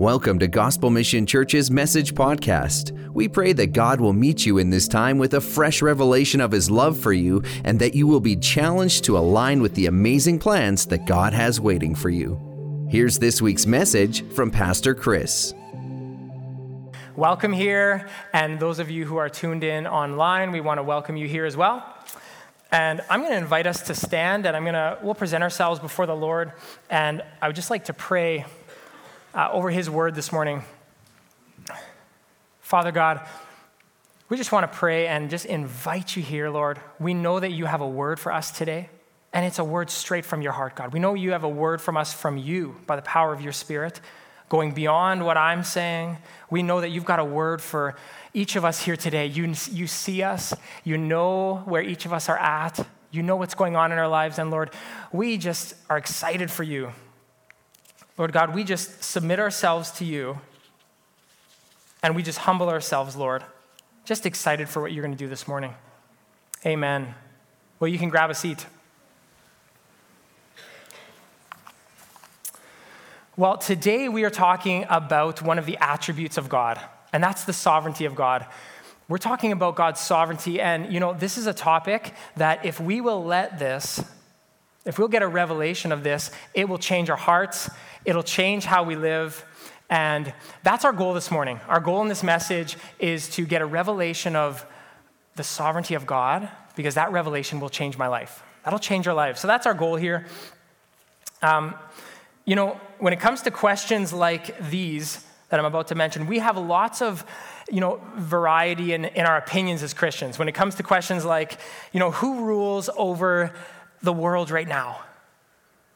Welcome to Gospel Mission Church's Message Podcast. We pray that God will meet you in this time with a fresh revelation of His love for you and that you will be challenged to align with the amazing plans that God has waiting for you. Here's this week's message from Pastor Chris. Welcome here, and those of you who are tuned in online, we want to welcome you here as well. And I'm going to invite us to stand, and I'm going to we'll present ourselves before the Lord. And I would just like to pray uh, over his word this morning. Father God, we just want to pray and just invite you here, Lord. We know that you have a word for us today, and it's a word straight from your heart, God. We know you have a word from us from you by the power of your Spirit, going beyond what I'm saying. We know that you've got a word for each of us here today. You, you see us, you know where each of us are at, you know what's going on in our lives, and Lord, we just are excited for you. Lord God, we just submit ourselves to you and we just humble ourselves, Lord. Just excited for what you're going to do this morning. Amen. Well, you can grab a seat. Well, today we are talking about one of the attributes of God, and that's the sovereignty of God. We're talking about God's sovereignty, and you know, this is a topic that if we will let this, if we'll get a revelation of this, it will change our hearts, It'll change how we live. And that's our goal this morning. Our goal in this message is to get a revelation of the sovereignty of God, because that revelation will change my life. That'll change our lives. So that's our goal here. Um, you know, when it comes to questions like these that I'm about to mention, we have lots of, you know, variety in, in our opinions as Christians. When it comes to questions like, you know, who rules over the world right now?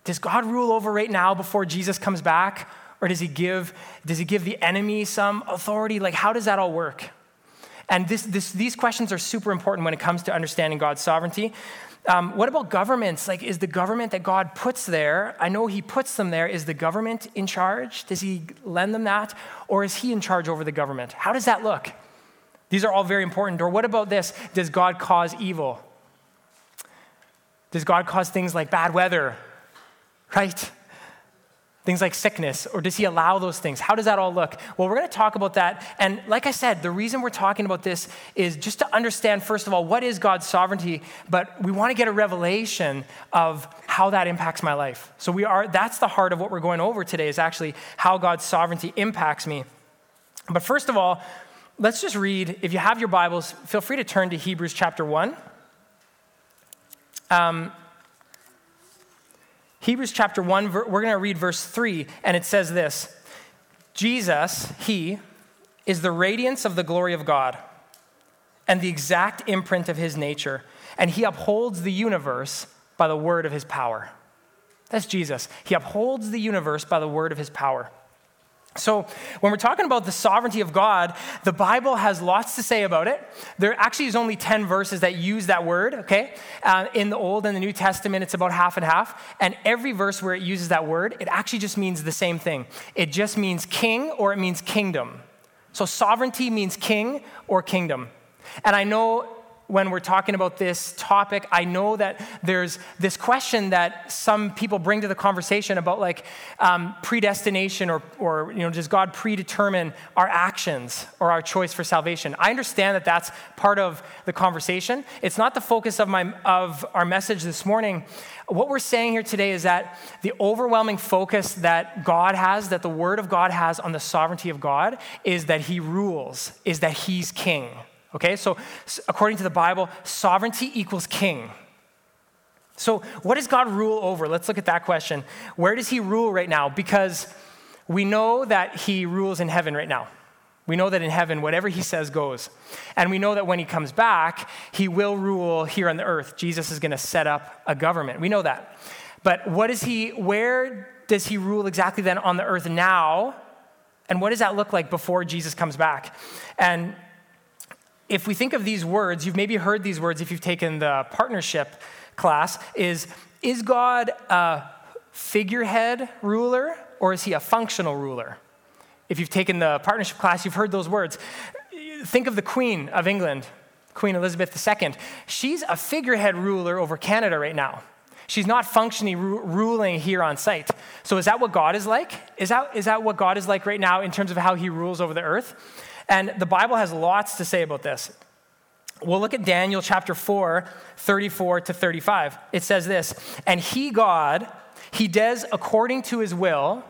Does God rule over right now before Jesus comes back? Or does he give, does he give the enemy some authority? Like, how does that all work? And this, this, these questions are super important when it comes to understanding God's sovereignty. Um, what about governments? Like, is the government that God puts there, I know He puts them there, is the government in charge? Does He lend them that? Or is He in charge over the government? How does that look? These are all very important. Or what about this? Does God cause evil? Does God cause things like bad weather right? Things like sickness, or does he allow those things? How does that all look? Well, we're going to talk about that. And like I said, the reason we're talking about this is just to understand, first of all, what is God's sovereignty, but we want to get a revelation of how that impacts my life. So we are, that's the heart of what we're going over today, is actually how God's sovereignty impacts me. But first of all, let's just read, if you have your Bibles, feel free to turn to Hebrews chapter 1. Um, Hebrews chapter 1, we're going to read verse 3, and it says this Jesus, He, is the radiance of the glory of God and the exact imprint of His nature, and He upholds the universe by the word of His power. That's Jesus. He upholds the universe by the word of His power. So, when we're talking about the sovereignty of God, the Bible has lots to say about it. There actually is only 10 verses that use that word, okay? Uh, in the Old and the New Testament, it's about half and half. And every verse where it uses that word, it actually just means the same thing. It just means king or it means kingdom. So, sovereignty means king or kingdom. And I know when we're talking about this topic, I know that there's this question that some people bring to the conversation about like um, predestination or, or, you know, does God predetermine our actions or our choice for salvation? I understand that that's part of the conversation. It's not the focus of, my, of our message this morning. What we're saying here today is that the overwhelming focus that God has, that the Word of God has on the sovereignty of God, is that He rules, is that He's king. Okay, so according to the Bible, sovereignty equals king. So, what does God rule over? Let's look at that question. Where does He rule right now? Because we know that He rules in heaven right now. We know that in heaven, whatever He says goes. And we know that when He comes back, He will rule here on the earth. Jesus is going to set up a government. We know that. But what is He, where does He rule exactly then on the earth now? And what does that look like before Jesus comes back? And if we think of these words, you've maybe heard these words if you've taken the partnership class, is is God a figurehead ruler or is he a functional ruler? If you've taken the partnership class, you've heard those words. Think of the Queen of England, Queen Elizabeth II. She's a figurehead ruler over Canada right now. She's not functioning, ru- ruling here on site. So, is that what God is like? Is that, is that what God is like right now in terms of how he rules over the earth? And the Bible has lots to say about this. We'll look at Daniel chapter 4, 34 to 35. It says this And he, God, he does according to his will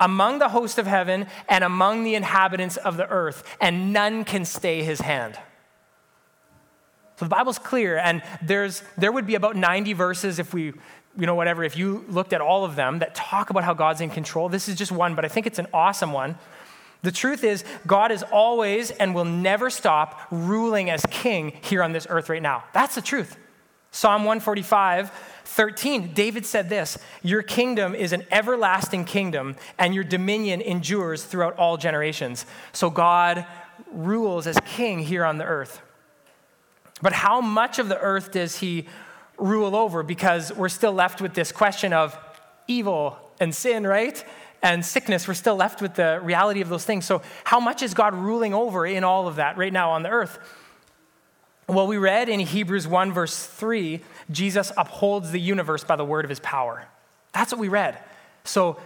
among the host of heaven and among the inhabitants of the earth, and none can stay his hand. So the Bible's clear, and there's, there would be about 90 verses if we, you know, whatever, if you looked at all of them that talk about how God's in control. This is just one, but I think it's an awesome one. The truth is, God is always and will never stop ruling as king here on this earth right now. That's the truth. Psalm 145, 13, David said this Your kingdom is an everlasting kingdom, and your dominion endures throughout all generations. So God rules as king here on the earth. But how much of the earth does he rule over? Because we're still left with this question of evil and sin, right? And sickness, we're still left with the reality of those things. So, how much is God ruling over in all of that right now on the earth? Well, we read in Hebrews 1, verse 3, Jesus upholds the universe by the word of his power. That's what we read. So,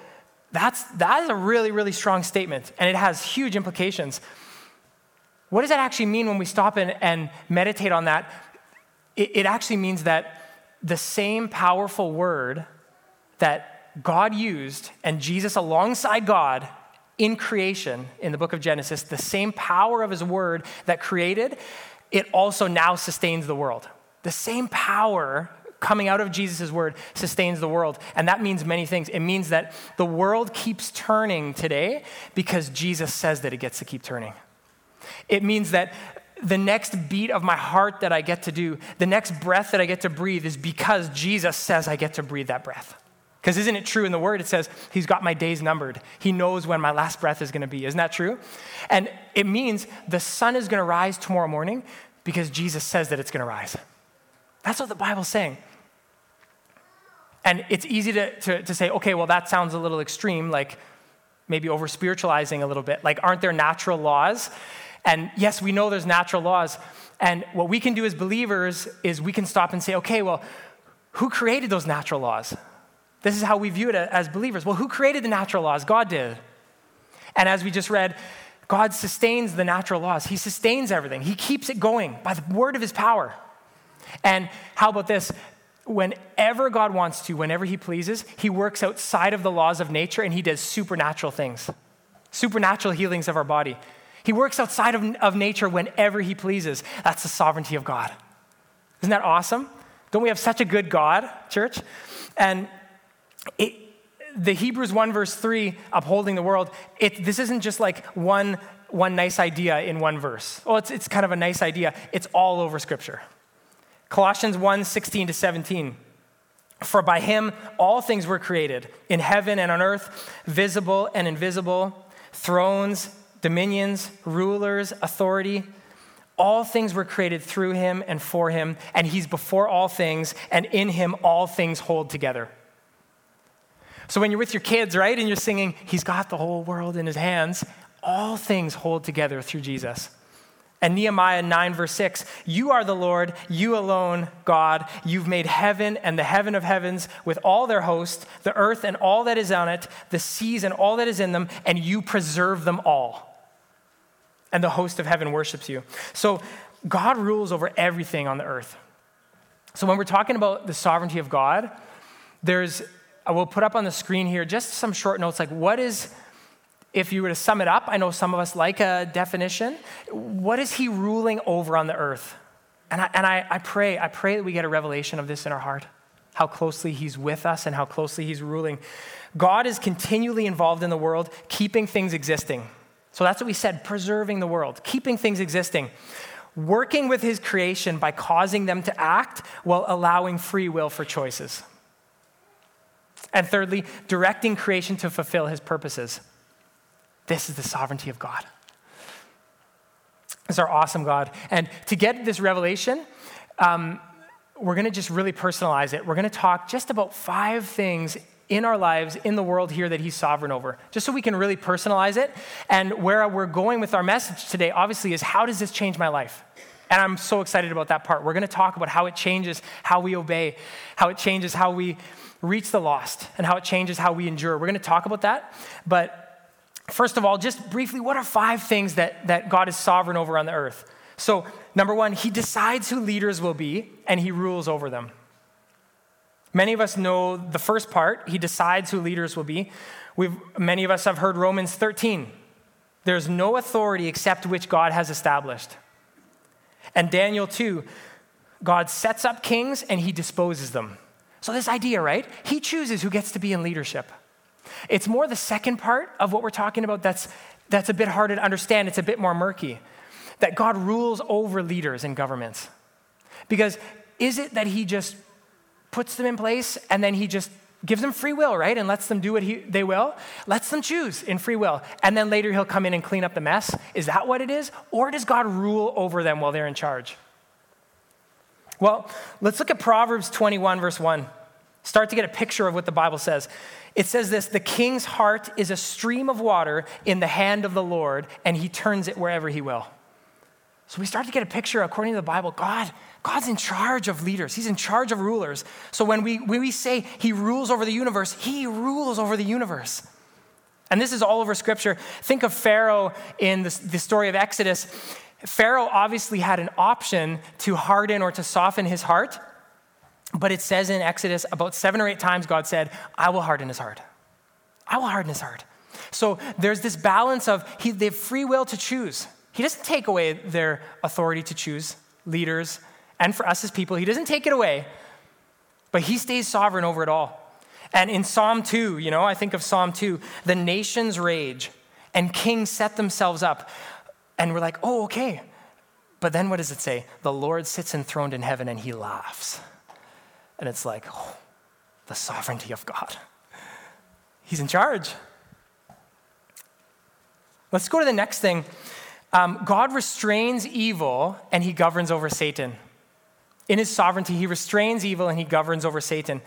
that's, that is a really, really strong statement, and it has huge implications. What does that actually mean when we stop and, and meditate on that? It, it actually means that the same powerful word that God used and Jesus alongside God in creation in the book of Genesis, the same power of his word that created, it also now sustains the world. The same power coming out of Jesus' word sustains the world. And that means many things. It means that the world keeps turning today because Jesus says that it gets to keep turning. It means that the next beat of my heart that I get to do, the next breath that I get to breathe is because Jesus says I get to breathe that breath. Because isn't it true in the word? It says, He's got my days numbered. He knows when my last breath is going to be. Isn't that true? And it means the sun is going to rise tomorrow morning because Jesus says that it's going to rise. That's what the Bible's saying. And it's easy to, to, to say, okay, well, that sounds a little extreme, like maybe over spiritualizing a little bit. Like, aren't there natural laws? And yes, we know there's natural laws. And what we can do as believers is we can stop and say, okay, well, who created those natural laws? This is how we view it as believers. Well, who created the natural laws? God did. And as we just read, God sustains the natural laws. He sustains everything. He keeps it going by the word of his power. And how about this? Whenever God wants to, whenever he pleases, he works outside of the laws of nature and he does supernatural things, supernatural healings of our body. He works outside of, of nature whenever he pleases. That's the sovereignty of God. Isn't that awesome? Don't we have such a good God, church? And it, the Hebrews 1, verse 3, upholding the world, it, this isn't just like one, one nice idea in one verse. Oh, it's, it's kind of a nice idea. It's all over Scripture. Colossians 1, 16 to 17. For by him all things were created, in heaven and on earth, visible and invisible, thrones dominions, rulers, authority. All things were created through him and for him, and he's before all things, and in him all things hold together. So when you're with your kids, right, and you're singing, He's got the whole world in His hands, all things hold together through Jesus. And Nehemiah 9, verse 6 You are the Lord, you alone, God. You've made heaven and the heaven of heavens with all their host, the earth and all that is on it, the seas and all that is in them, and you preserve them all and the host of heaven worships you. So God rules over everything on the earth. So when we're talking about the sovereignty of God, there's, I will put up on the screen here just some short notes like what is, if you were to sum it up, I know some of us like a definition. What is he ruling over on the earth? And I, and I, I pray, I pray that we get a revelation of this in our heart, how closely he's with us and how closely he's ruling. God is continually involved in the world, keeping things existing. So that's what we said preserving the world, keeping things existing, working with his creation by causing them to act while allowing free will for choices. And thirdly, directing creation to fulfill his purposes. This is the sovereignty of God. This is our awesome God. And to get this revelation, um, we're going to just really personalize it. We're going to talk just about five things in our lives, in the world here that He's sovereign over, just so we can really personalize it. And where we're going with our message today, obviously, is how does this change my life? And I'm so excited about that part. We're going to talk about how it changes how we obey, how it changes how we reach the lost, and how it changes how we endure. We're going to talk about that. But first of all, just briefly, what are five things that, that God is sovereign over on the earth? So, number one, He decides who leaders will be, and He rules over them. Many of us know the first part, He decides who leaders will be. We've, many of us have heard Romans 13. There's no authority except which God has established. And Daniel 2, God sets up kings and he disposes them. So, this idea, right? He chooses who gets to be in leadership. It's more the second part of what we're talking about that's, that's a bit harder to understand. It's a bit more murky. That God rules over leaders in governments. Because is it that he just puts them in place and then he just gives them free will, right? And lets them do what he, they will, lets them choose in free will. And then later he'll come in and clean up the mess. Is that what it is? Or does God rule over them while they're in charge? Well, let's look at Proverbs 21, verse 1. Start to get a picture of what the Bible says. It says this The king's heart is a stream of water in the hand of the Lord, and he turns it wherever he will. So we start to get a picture, according to the Bible, God God's in charge of leaders, He's in charge of rulers. So when we, when we say He rules over the universe, He rules over the universe. And this is all over Scripture. Think of Pharaoh in the, the story of Exodus. Pharaoh obviously had an option to harden or to soften his heart, but it says in Exodus about seven or eight times God said, I will harden his heart. I will harden his heart. So there's this balance of he, they have free will to choose. He doesn't take away their authority to choose leaders, and for us as people. He doesn't take it away, but he stays sovereign over it all. And in Psalm 2, you know, I think of Psalm 2, the nations rage and kings set themselves up. And we're like, oh, okay. But then what does it say? The Lord sits enthroned in heaven and he laughs. And it's like, oh, the sovereignty of God. He's in charge. Let's go to the next thing. Um, God restrains evil and he governs over Satan. In his sovereignty, he restrains evil and he governs over Satan.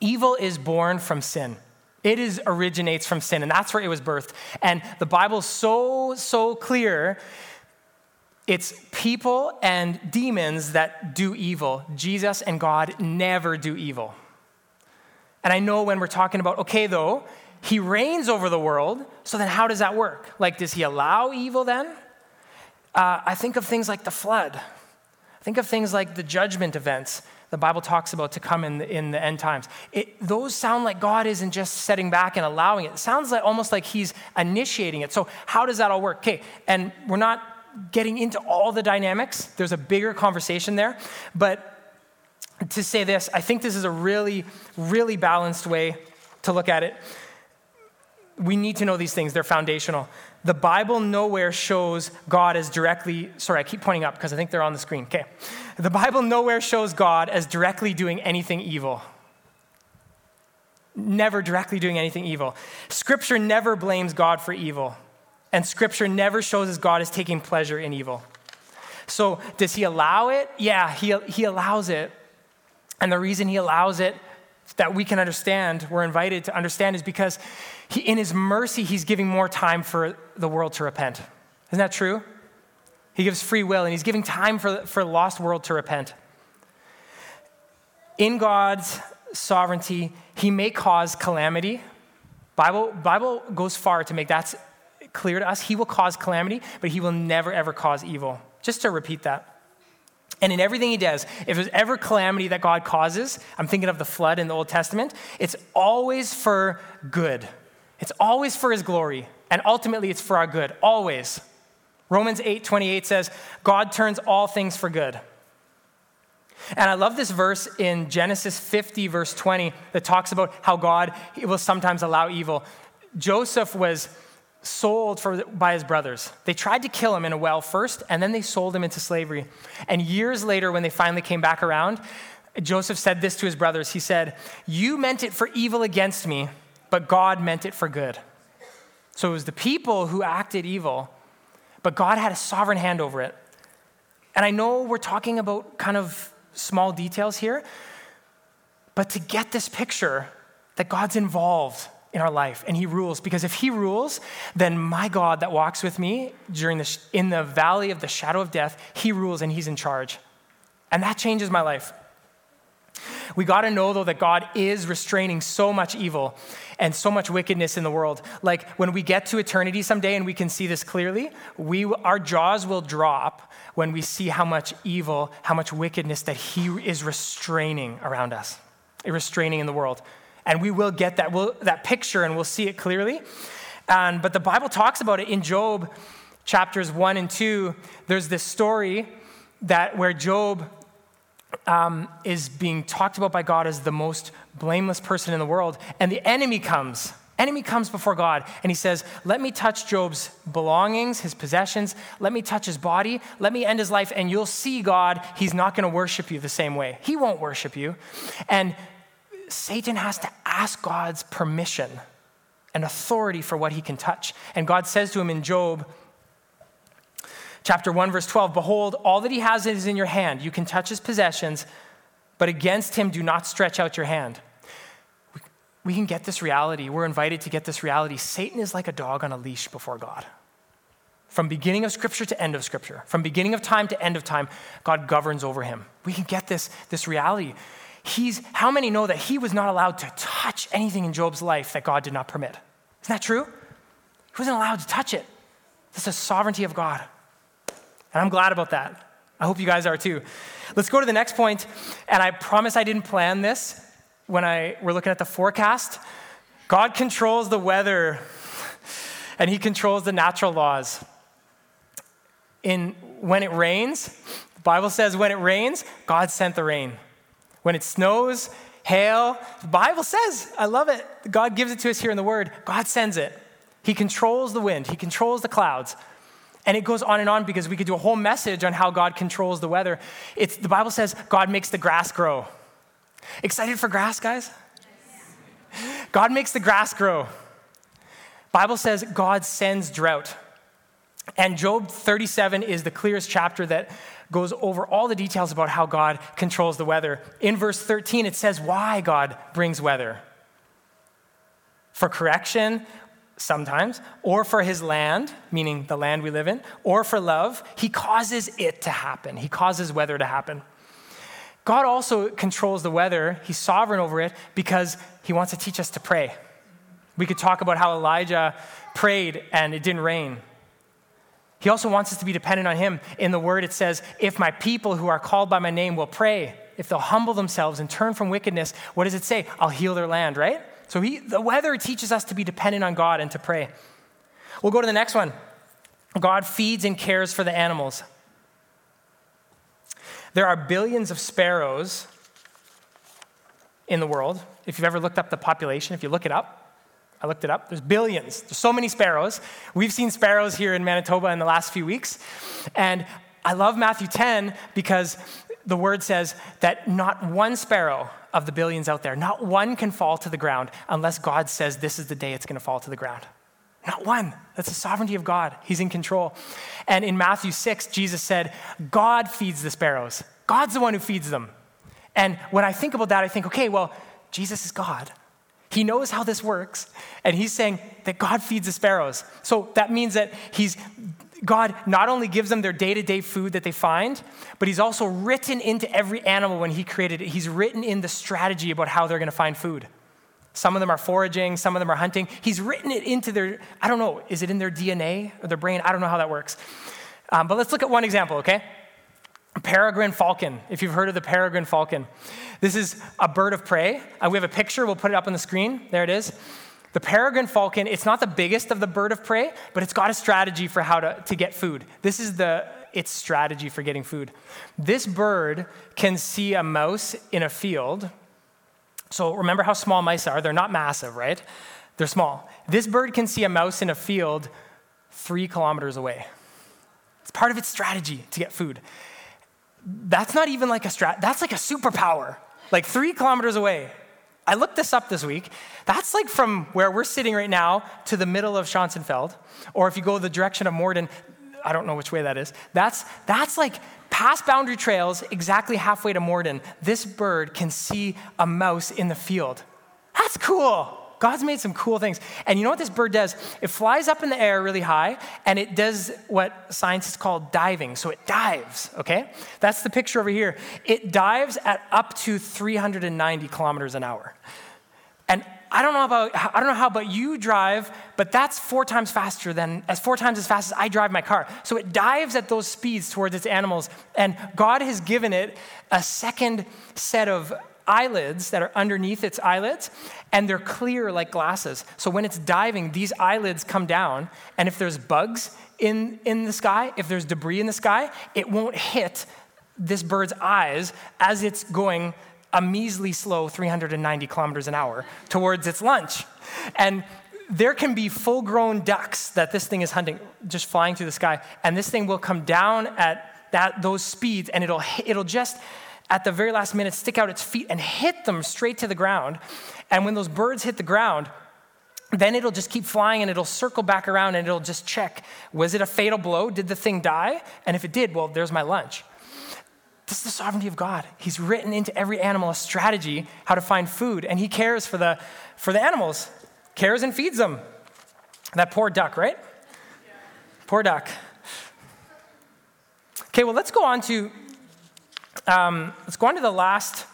Evil is born from sin. It is originates from sin, and that's where it was birthed. And the Bible's so, so clear. It's people and demons that do evil. Jesus and God never do evil. And I know when we're talking about, okay, though, he reigns over the world, so then how does that work? Like, does he allow evil then? Uh, I think of things like the flood. I think of things like the judgment events the Bible talks about to come in the, in the end times. It, those sound like God isn't just setting back and allowing it. It sounds like almost like He's initiating it. So, how does that all work? Okay, and we're not getting into all the dynamics, there's a bigger conversation there. But to say this, I think this is a really, really balanced way to look at it. We need to know these things, they're foundational the Bible nowhere shows God as directly, sorry, I keep pointing up because I think they're on the screen. Okay. The Bible nowhere shows God as directly doing anything evil. Never directly doing anything evil. Scripture never blames God for evil, and Scripture never shows us God is taking pleasure in evil. So, does He allow it? Yeah, He, he allows it. And the reason He allows it that we can understand, we're invited to understand, is because he, in his mercy, he's giving more time for the world to repent. Isn't that true? He gives free will and he's giving time for, for the lost world to repent. In God's sovereignty, he may cause calamity. Bible, Bible goes far to make that clear to us. He will cause calamity, but he will never, ever cause evil. Just to repeat that. And in everything he does, if there's ever calamity that God causes, I'm thinking of the flood in the Old Testament, it's always for good. It's always for his glory, and ultimately it's for our good, always. Romans 8 28 says, God turns all things for good. And I love this verse in Genesis 50, verse 20, that talks about how God will sometimes allow evil. Joseph was sold for, by his brothers. They tried to kill him in a well first, and then they sold him into slavery. And years later, when they finally came back around, Joseph said this to his brothers He said, You meant it for evil against me but God meant it for good. So it was the people who acted evil, but God had a sovereign hand over it. And I know we're talking about kind of small details here, but to get this picture that God's involved in our life and he rules because if he rules then my god that walks with me during the in the valley of the shadow of death he rules and he's in charge and that changes my life we got to know though that god is restraining so much evil and so much wickedness in the world like when we get to eternity someday and we can see this clearly we our jaws will drop when we see how much evil how much wickedness that he is restraining around us restraining in the world and we will get that, we'll, that picture and we'll see it clearly. And, but the Bible talks about it in Job chapters 1 and 2. There's this story that where Job um, is being talked about by God as the most blameless person in the world, and the enemy comes. Enemy comes before God and he says, Let me touch Job's belongings, his possessions. Let me touch his body. Let me end his life. And you'll see, God, he's not going to worship you the same way. He won't worship you. And Satan has to ask God's permission and authority for what he can touch. And God says to him in Job, chapter 1, verse 12 Behold, all that he has is in your hand. You can touch his possessions, but against him do not stretch out your hand. We can get this reality. We're invited to get this reality. Satan is like a dog on a leash before God. From beginning of scripture to end of scripture, from beginning of time to end of time, God governs over him. We can get this, this reality. He's, how many know that he was not allowed to touch anything in Job's life that God did not permit? Isn't that true? He wasn't allowed to touch it. That's the sovereignty of God. And I'm glad about that. I hope you guys are too. Let's go to the next point, and I promise I didn't plan this when I were looking at the forecast. God controls the weather, and He controls the natural laws. In when it rains, the Bible says when it rains, God sent the rain. When it snows, hail, the Bible says, I love it. God gives it to us here in the Word. God sends it. He controls the wind, He controls the clouds. And it goes on and on because we could do a whole message on how God controls the weather. It's, the Bible says God makes the grass grow. Excited for grass, guys? God makes the grass grow. Bible says God sends drought. And Job 37 is the clearest chapter that goes over all the details about how God controls the weather. In verse 13, it says why God brings weather for correction, sometimes, or for his land, meaning the land we live in, or for love. He causes it to happen, he causes weather to happen. God also controls the weather, he's sovereign over it because he wants to teach us to pray. We could talk about how Elijah prayed and it didn't rain. He also wants us to be dependent on Him. In the Word, it says, If my people who are called by my name will pray, if they'll humble themselves and turn from wickedness, what does it say? I'll heal their land, right? So he, the weather teaches us to be dependent on God and to pray. We'll go to the next one. God feeds and cares for the animals. There are billions of sparrows in the world. If you've ever looked up the population, if you look it up, I looked it up. There's billions. There's so many sparrows. We've seen sparrows here in Manitoba in the last few weeks. And I love Matthew 10 because the word says that not one sparrow of the billions out there, not one can fall to the ground unless God says this is the day it's going to fall to the ground. Not one. That's the sovereignty of God. He's in control. And in Matthew 6, Jesus said, God feeds the sparrows. God's the one who feeds them. And when I think about that, I think, okay, well, Jesus is God. He knows how this works. And he's saying that God feeds the sparrows. So that means that he's God not only gives them their day to day food that they find, but He's also written into every animal when He created it. He's written in the strategy about how they're going to find food. Some of them are foraging, some of them are hunting. He's written it into their, I don't know, is it in their DNA or their brain? I don't know how that works. Um, but let's look at one example, okay? Peregrine falcon, if you've heard of the peregrine falcon. This is a bird of prey. Uh, we have a picture, we'll put it up on the screen. There it is. The peregrine falcon, it's not the biggest of the bird of prey, but it's got a strategy for how to, to get food. This is the its strategy for getting food. This bird can see a mouse in a field. So remember how small mice are. They're not massive, right? They're small. This bird can see a mouse in a field three kilometers away. It's part of its strategy to get food that's not even like a strat, that's like a superpower, like three kilometers away. I looked this up this week. That's like from where we're sitting right now to the middle of Schanzenfeld, or if you go the direction of Morden, I don't know which way that is. That's, that's like past boundary trails, exactly halfway to Morden. This bird can see a mouse in the field. That's cool. God's made some cool things. And you know what this bird does? It flies up in the air really high and it does what scientists call diving. So it dives, okay? That's the picture over here. It dives at up to 390 kilometers an hour. And I don't know about I don't know how about you drive, but that's four times faster than as four times as fast as I drive my car. So it dives at those speeds towards its animals, and God has given it a second set of eyelids that are underneath its eyelids, and they're clear like glasses. So when it's diving, these eyelids come down, and if there's bugs in, in the sky, if there's debris in the sky, it won't hit this bird's eyes as it's going a measly slow 390 kilometers an hour towards its lunch. And there can be full grown ducks that this thing is hunting, just flying through the sky. And this thing will come down at that, those speeds and it'll, it'll just, at the very last minute, stick out its feet and hit them straight to the ground. And when those birds hit the ground, then it'll just keep flying and it'll circle back around and it'll just check was it a fatal blow? Did the thing die? And if it did, well, there's my lunch. This is the sovereignty of God. He's written into every animal a strategy how to find food, and He cares for the, for the animals, cares and feeds them. That poor duck, right? Yeah. Poor duck. Okay, well, let's go on to um, let's go on to the last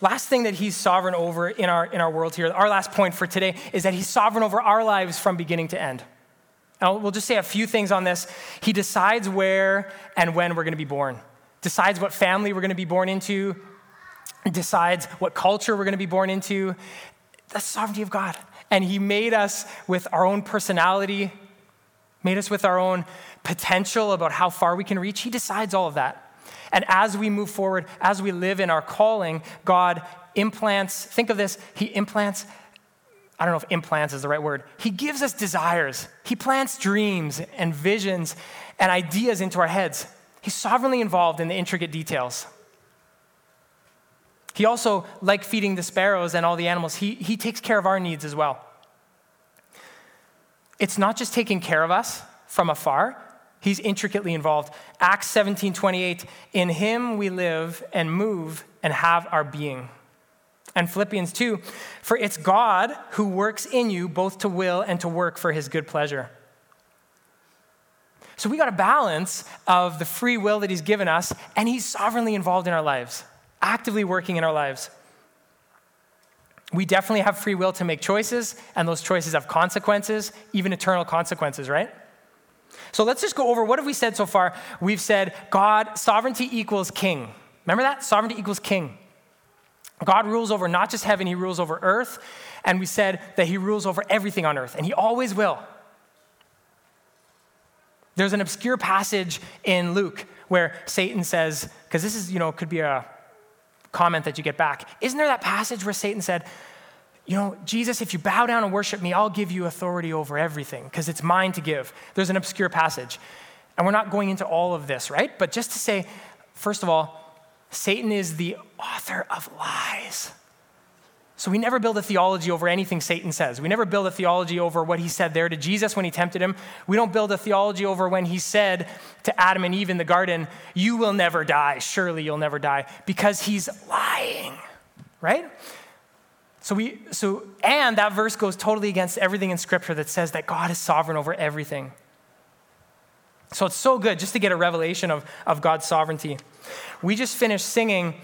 last thing that he's sovereign over in our in our world here. Our last point for today is that he's sovereign over our lives from beginning to end. And we'll just say a few things on this. He decides where and when we're going to be born decides what family we're going to be born into, decides what culture we're going to be born into. That's sovereignty of God. And He made us with our own personality, made us with our own potential about how far we can reach. He decides all of that. And as we move forward, as we live in our calling, God implants, think of this, He implants, I don't know if implants is the right word. He gives us desires. He plants dreams and visions and ideas into our heads. He's sovereignly involved in the intricate details. He also, like feeding the sparrows and all the animals, he, he takes care of our needs as well. It's not just taking care of us from afar, he's intricately involved. Acts 17 28, in him we live and move and have our being. And Philippians 2, for it's God who works in you both to will and to work for his good pleasure. So we got a balance of the free will that He's given us, and He's sovereignly involved in our lives, actively working in our lives. We definitely have free will to make choices, and those choices have consequences, even eternal consequences, right? So let's just go over what have we said so far? We've said God, sovereignty equals king. Remember that? Sovereignty equals king. God rules over not just heaven, he rules over earth. And we said that he rules over everything on earth, and he always will. There's an obscure passage in Luke where Satan says, because this is, you know, could be a comment that you get back. Isn't there that passage where Satan said, you know, Jesus, if you bow down and worship me, I'll give you authority over everything because it's mine to give. There's an obscure passage. And we're not going into all of this, right? But just to say, first of all, Satan is the author of lies. So we never build a theology over anything Satan says. We never build a theology over what he said there to Jesus when he tempted him. We don't build a theology over when he said to Adam and Eve in the garden, You will never die. Surely you'll never die. Because he's lying, right? So we, so, and that verse goes totally against everything in Scripture that says that God is sovereign over everything. So it's so good just to get a revelation of, of God's sovereignty. We just finished singing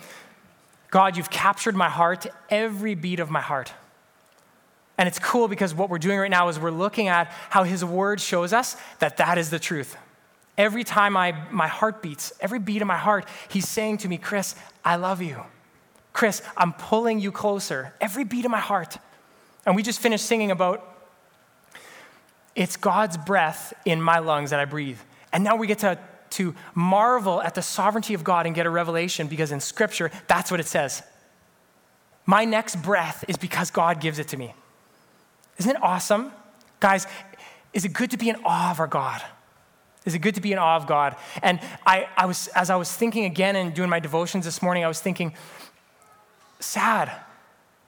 God, you've captured my heart, every beat of my heart. And it's cool because what we're doing right now is we're looking at how his word shows us that that is the truth. Every time I, my heart beats, every beat of my heart, he's saying to me, Chris, I love you. Chris, I'm pulling you closer. Every beat of my heart. And we just finished singing about it's God's breath in my lungs that I breathe. And now we get to to marvel at the sovereignty of God and get a revelation because in Scripture, that's what it says. My next breath is because God gives it to me. Isn't it awesome? Guys, is it good to be in awe of our God? Is it good to be in awe of God? And I, I was, as I was thinking again and doing my devotions this morning, I was thinking, sad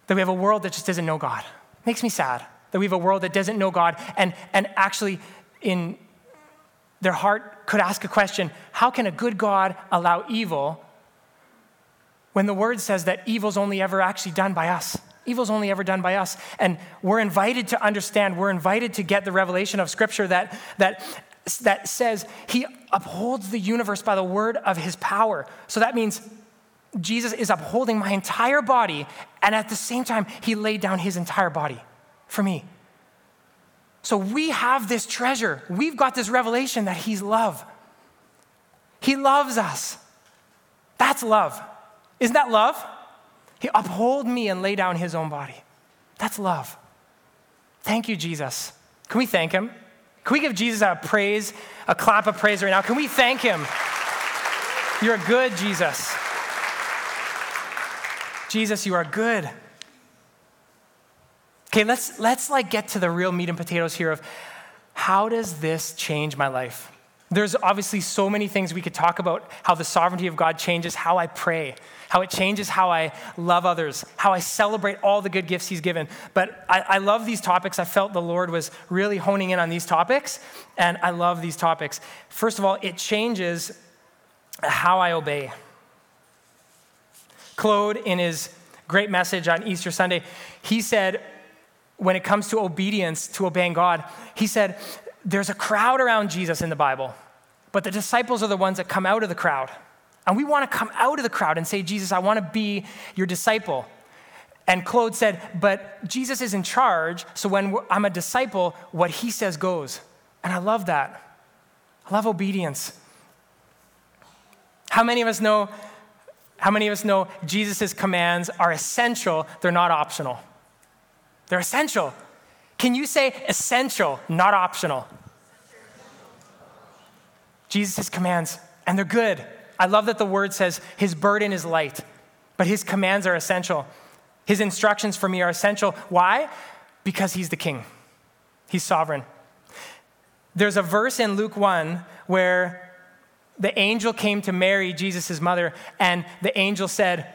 that we have a world that just doesn't know God. It makes me sad that we have a world that doesn't know God. And, and actually, in their heart could ask a question How can a good God allow evil when the word says that evil's only ever actually done by us? Evil's only ever done by us. And we're invited to understand, we're invited to get the revelation of Scripture that, that, that says he upholds the universe by the word of his power. So that means Jesus is upholding my entire body, and at the same time, he laid down his entire body for me. So we have this treasure. We've got this revelation that he's love. He loves us. That's love. Isn't that love? He uphold me and lay down his own body. That's love. Thank you, Jesus. Can we thank him? Can we give Jesus a praise, a clap of praise right now? Can we thank him? You're good, Jesus. Jesus, you are good. Okay, let's let's like get to the real meat and potatoes here of how does this change my life? There's obviously so many things we could talk about how the sovereignty of God changes how I pray, how it changes how I love others, how I celebrate all the good gifts He's given. But I, I, love these topics. I felt the Lord was really honing in on these topics, and I love these topics. First of all, it changes how I obey. Claude, in his great message on Easter Sunday, he said, when it comes to obedience, to obeying God, he said, there's a crowd around Jesus in the Bible, but the disciples are the ones that come out of the crowd. And we want to come out of the crowd and say, Jesus, I want to be your disciple. And Claude said, but Jesus is in charge, so when I'm a disciple, what he says goes. And I love that. I love obedience. How many of us know? How many of us know Jesus' commands are essential, they're not optional? They're essential. Can you say essential, not optional? Jesus' commands, and they're good. I love that the word says his burden is light, but his commands are essential. His instructions for me are essential. Why? Because he's the king, he's sovereign. There's a verse in Luke 1 where the angel came to Mary, Jesus' mother, and the angel said,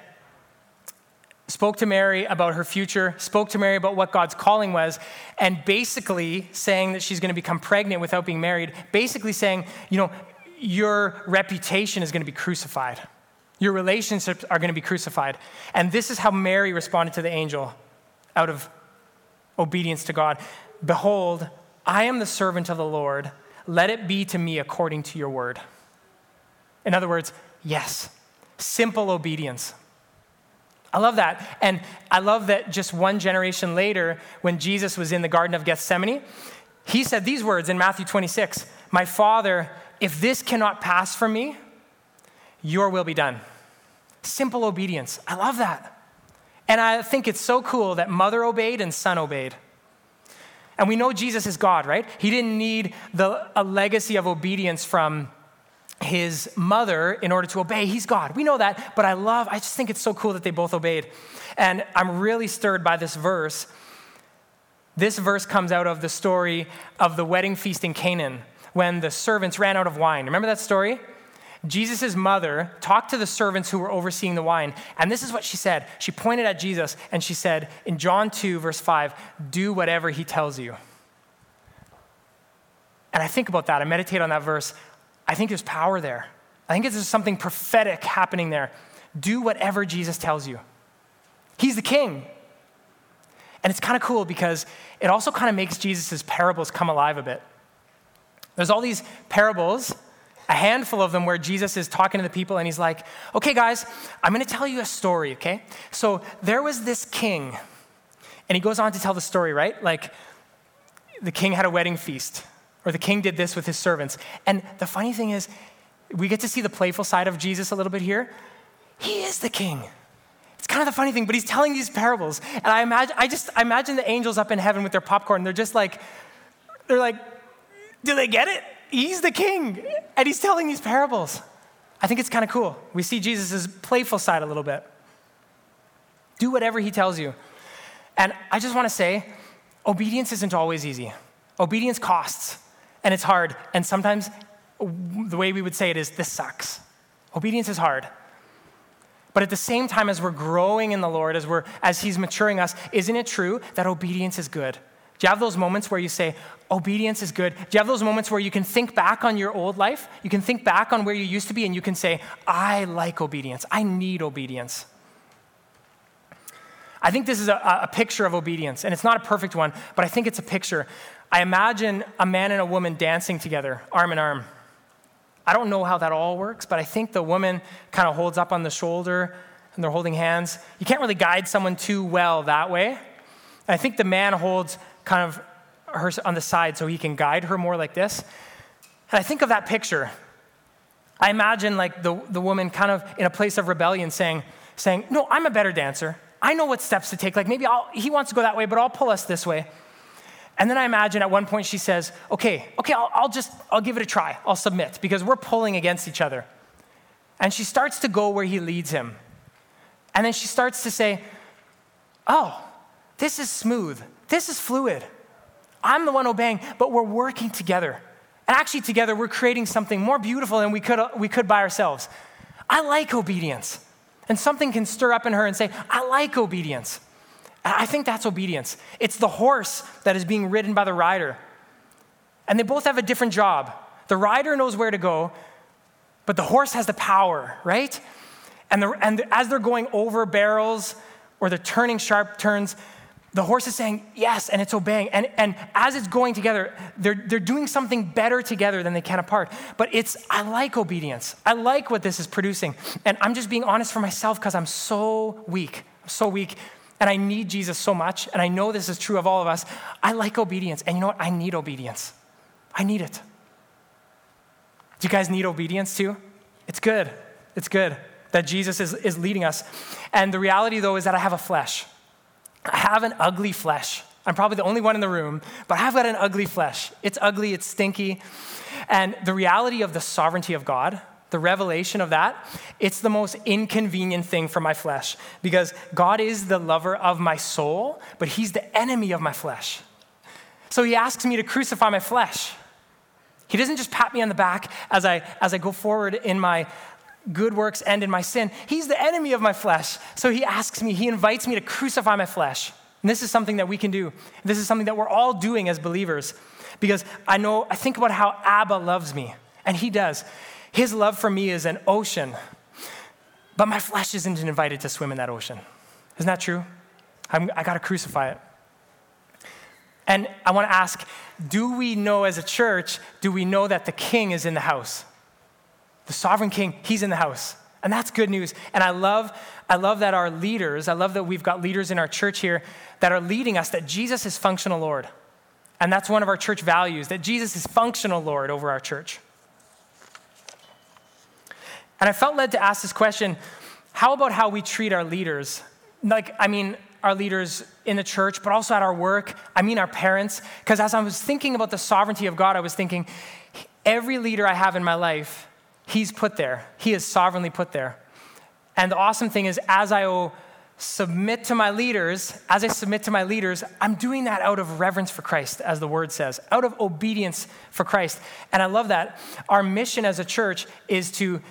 spoke to Mary about her future, spoke to Mary about what God's calling was, and basically saying that she's going to become pregnant without being married, basically saying, you know, your reputation is going to be crucified. Your relationships are going to be crucified. And this is how Mary responded to the angel out of obedience to God Behold, I am the servant of the Lord. Let it be to me according to your word. In other words, yes, simple obedience. I love that. And I love that just one generation later, when Jesus was in the Garden of Gethsemane, he said these words in Matthew 26 My Father, if this cannot pass from me, your will be done. Simple obedience. I love that. And I think it's so cool that mother obeyed and son obeyed. And we know Jesus is God, right? He didn't need the, a legacy of obedience from his mother in order to obey. He's God. We know that, but I love, I just think it's so cool that they both obeyed. And I'm really stirred by this verse. This verse comes out of the story of the wedding feast in Canaan when the servants ran out of wine. Remember that story? Jesus' mother talked to the servants who were overseeing the wine, and this is what she said. She pointed at Jesus and she said, in John 2, verse 5, do whatever he tells you. And I think about that, I meditate on that verse. I think there's power there. I think there's something prophetic happening there. Do whatever Jesus tells you. He's the king. And it's kind of cool because it also kind of makes Jesus' parables come alive a bit. There's all these parables, a handful of them where Jesus is talking to the people and he's like, okay, guys, I'm going to tell you a story, okay? So there was this king, and he goes on to tell the story, right? Like, the king had a wedding feast or the king did this with his servants. And the funny thing is, we get to see the playful side of Jesus a little bit here. He is the king. It's kind of the funny thing, but he's telling these parables. And I imagine, I just I imagine the angels up in heaven with their popcorn. They're just like, they're like, do they get it? He's the king, and he's telling these parables. I think it's kind of cool. We see Jesus' playful side a little bit. Do whatever he tells you. And I just want to say, obedience isn't always easy. Obedience costs and it's hard. And sometimes the way we would say it is this sucks. Obedience is hard. But at the same time, as we're growing in the Lord, as, we're, as He's maturing us, isn't it true that obedience is good? Do you have those moments where you say, obedience is good? Do you have those moments where you can think back on your old life? You can think back on where you used to be and you can say, I like obedience. I need obedience. I think this is a, a picture of obedience, and it's not a perfect one, but I think it's a picture. I imagine a man and a woman dancing together, arm in arm. I don't know how that all works, but I think the woman kind of holds up on the shoulder and they're holding hands. You can't really guide someone too well that way. I think the man holds kind of her on the side so he can guide her more like this. And I think of that picture. I imagine like the, the woman kind of in a place of rebellion saying, saying, No, I'm a better dancer. I know what steps to take. Like maybe I'll, he wants to go that way, but I'll pull us this way. And then I imagine at one point she says, Okay, okay, I'll, I'll just, I'll give it a try. I'll submit because we're pulling against each other. And she starts to go where he leads him. And then she starts to say, Oh, this is smooth. This is fluid. I'm the one obeying, but we're working together. And actually, together, we're creating something more beautiful than we could, we could by ourselves. I like obedience. And something can stir up in her and say, I like obedience. I think that's obedience. It's the horse that is being ridden by the rider. And they both have a different job. The rider knows where to go, but the horse has the power, right? And, the, and as they're going over barrels or they're turning sharp turns, the horse is saying yes and it's obeying. And, and as it's going together, they're, they're doing something better together than they can apart. But it's, I like obedience. I like what this is producing. And I'm just being honest for myself because I'm so weak. I'm so weak. And I need Jesus so much. And I know this is true of all of us. I like obedience. And you know what? I need obedience. I need it. Do you guys need obedience too? It's good. It's good that Jesus is, is leading us. And the reality, though, is that I have a flesh. I have an ugly flesh. I'm probably the only one in the room, but I've got an ugly flesh. It's ugly, it's stinky. And the reality of the sovereignty of God, the revelation of that, it's the most inconvenient thing for my flesh because God is the lover of my soul, but He's the enemy of my flesh. So He asks me to crucify my flesh. He doesn't just pat me on the back as I, as I go forward in my good works and in my sin. He's the enemy of my flesh. So he asks me, he invites me to crucify my flesh. And this is something that we can do. This is something that we're all doing as believers. Because I know, I think about how Abba loves me, and he does. His love for me is an ocean, but my flesh isn't invited to swim in that ocean. Isn't that true? I'm, I got to crucify it. And I want to ask do we know as a church, do we know that the king is in the house? the sovereign king, he's in the house. And that's good news. And I love, I love that our leaders, I love that we've got leaders in our church here that are leading us, that Jesus is functional Lord. And that's one of our church values, that Jesus is functional Lord over our church. And I felt led to ask this question how about how we treat our leaders? Like, I mean, our leaders in the church, but also at our work. I mean, our parents. Because as I was thinking about the sovereignty of God, I was thinking, every leader I have in my life He's put there, He is sovereignly put there. And the awesome thing is, as I submit to my leaders, as I submit to my leaders, I'm doing that out of reverence for Christ, as the word says, out of obedience for Christ. And I love that. Our mission as a church is to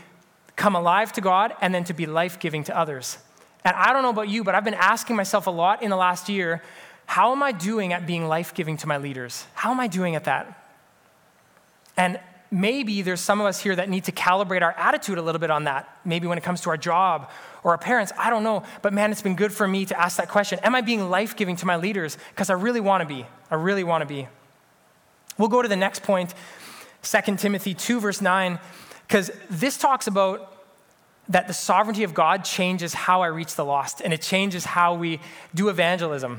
come alive to God and then to be life giving to others. And I don't know about you, but I've been asking myself a lot in the last year how am I doing at being life giving to my leaders? How am I doing at that? And maybe there's some of us here that need to calibrate our attitude a little bit on that. Maybe when it comes to our job or our parents, I don't know. But man, it's been good for me to ask that question Am I being life giving to my leaders? Because I really want to be. I really want to be. We'll go to the next point, 2 Timothy 2, verse 9, because this talks about that the sovereignty of God changes how I reach the lost and it changes how we do evangelism.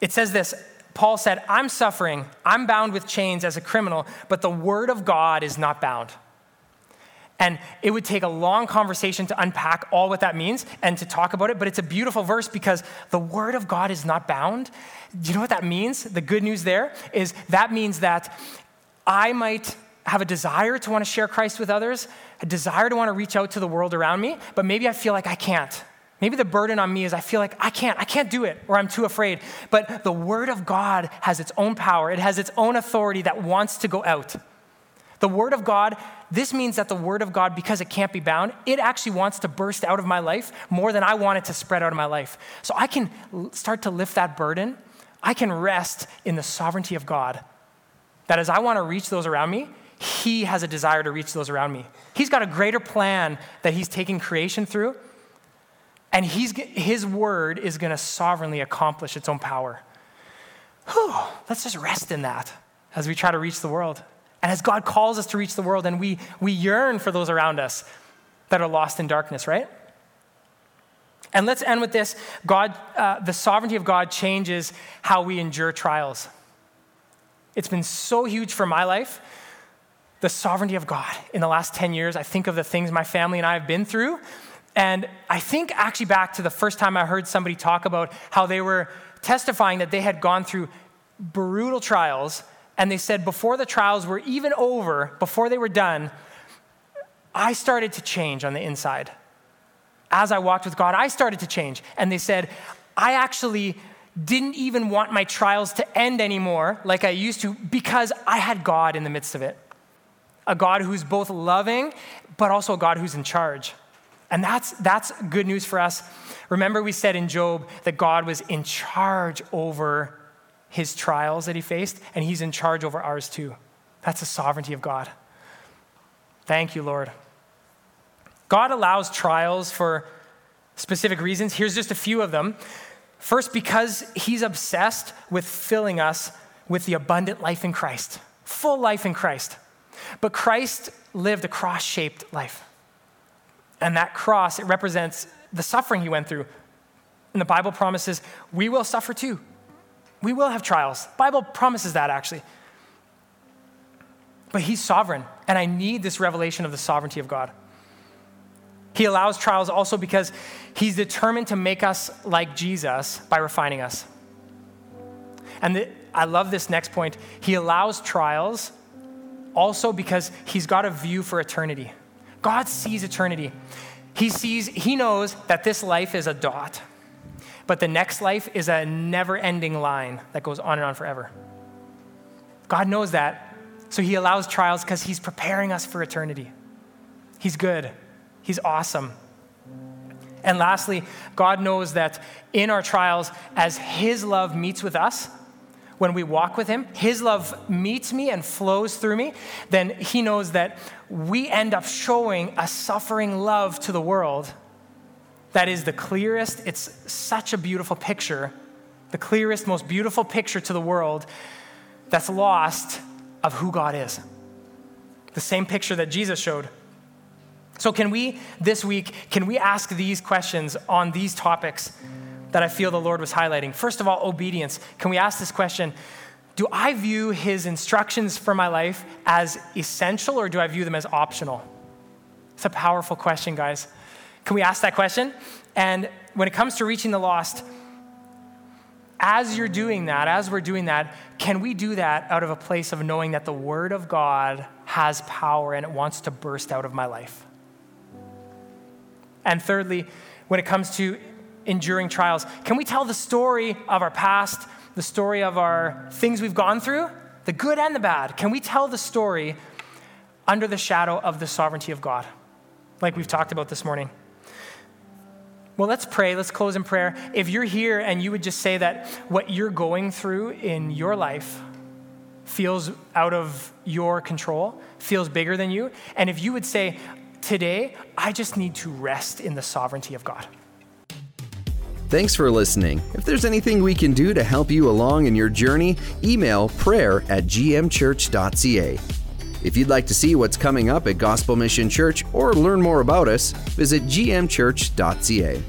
It says this Paul said, I'm suffering, I'm bound with chains as a criminal, but the word of God is not bound. And it would take a long conversation to unpack all what that means and to talk about it, but it's a beautiful verse because the word of God is not bound. Do you know what that means? The good news there is that means that I might have a desire to want to share Christ with others, a desire to want to reach out to the world around me, but maybe I feel like I can't. Maybe the burden on me is I feel like I can't, I can't do it, or I'm too afraid. But the Word of God has its own power, it has its own authority that wants to go out. The Word of God, this means that the Word of God, because it can't be bound, it actually wants to burst out of my life more than I want it to spread out of my life. So I can start to lift that burden. I can rest in the sovereignty of God. That as I want to reach those around me, He has a desire to reach those around me. He's got a greater plan that He's taking creation through And he's, his word is going to sovereignly accomplish its own power. Whew, let's just rest in that as we try to reach the world. And as God calls us to reach the world, and we, we yearn for those around us that are lost in darkness, right? And let's end with this God, uh, the sovereignty of God changes how we endure trials. It's been so huge for my life. The sovereignty of God. In the last 10 years, I think of the things my family and I have been through. And I think actually back to the first time I heard somebody talk about how they were testifying that they had gone through brutal trials. And they said before the trials were even over, before they were done, I started to change on the inside. As I walked with God, I started to change. And they said, I actually didn't even want my trials to end anymore like I used to because I had God in the midst of it. A God who's both loving, but also a God who's in charge. And that's, that's good news for us. Remember, we said in Job that God was in charge over his trials that he faced, and he's in charge over ours too. That's the sovereignty of God. Thank you, Lord. God allows trials for specific reasons. Here's just a few of them. First, because he's obsessed with filling us with the abundant life in Christ, full life in Christ. But Christ lived a cross shaped life. And that cross, it represents the suffering he went through. And the Bible promises we will suffer too. We will have trials. The Bible promises that actually. But he's sovereign, and I need this revelation of the sovereignty of God. He allows trials also because he's determined to make us like Jesus by refining us. And the, I love this next point. He allows trials also because he's got a view for eternity. God sees eternity. He sees, he knows that this life is a dot, but the next life is a never ending line that goes on and on forever. God knows that. So he allows trials because he's preparing us for eternity. He's good, he's awesome. And lastly, God knows that in our trials, as his love meets with us, when we walk with Him, His love meets me and flows through me, then He knows that we end up showing a suffering love to the world that is the clearest. It's such a beautiful picture, the clearest, most beautiful picture to the world that's lost of who God is. The same picture that Jesus showed. So, can we this week, can we ask these questions on these topics? That I feel the Lord was highlighting. First of all, obedience. Can we ask this question? Do I view his instructions for my life as essential or do I view them as optional? It's a powerful question, guys. Can we ask that question? And when it comes to reaching the lost, as you're doing that, as we're doing that, can we do that out of a place of knowing that the Word of God has power and it wants to burst out of my life? And thirdly, when it comes to enduring trials. Can we tell the story of our past, the story of our things we've gone through, the good and the bad? Can we tell the story under the shadow of the sovereignty of God, like we've talked about this morning? Well, let's pray. Let's close in prayer. If you're here and you would just say that what you're going through in your life feels out of your control, feels bigger than you, and if you would say, Today, I just need to rest in the sovereignty of God. Thanks for listening. If there's anything we can do to help you along in your journey, email prayer at gmchurch.ca. If you'd like to see what's coming up at Gospel Mission Church or learn more about us, visit gmchurch.ca.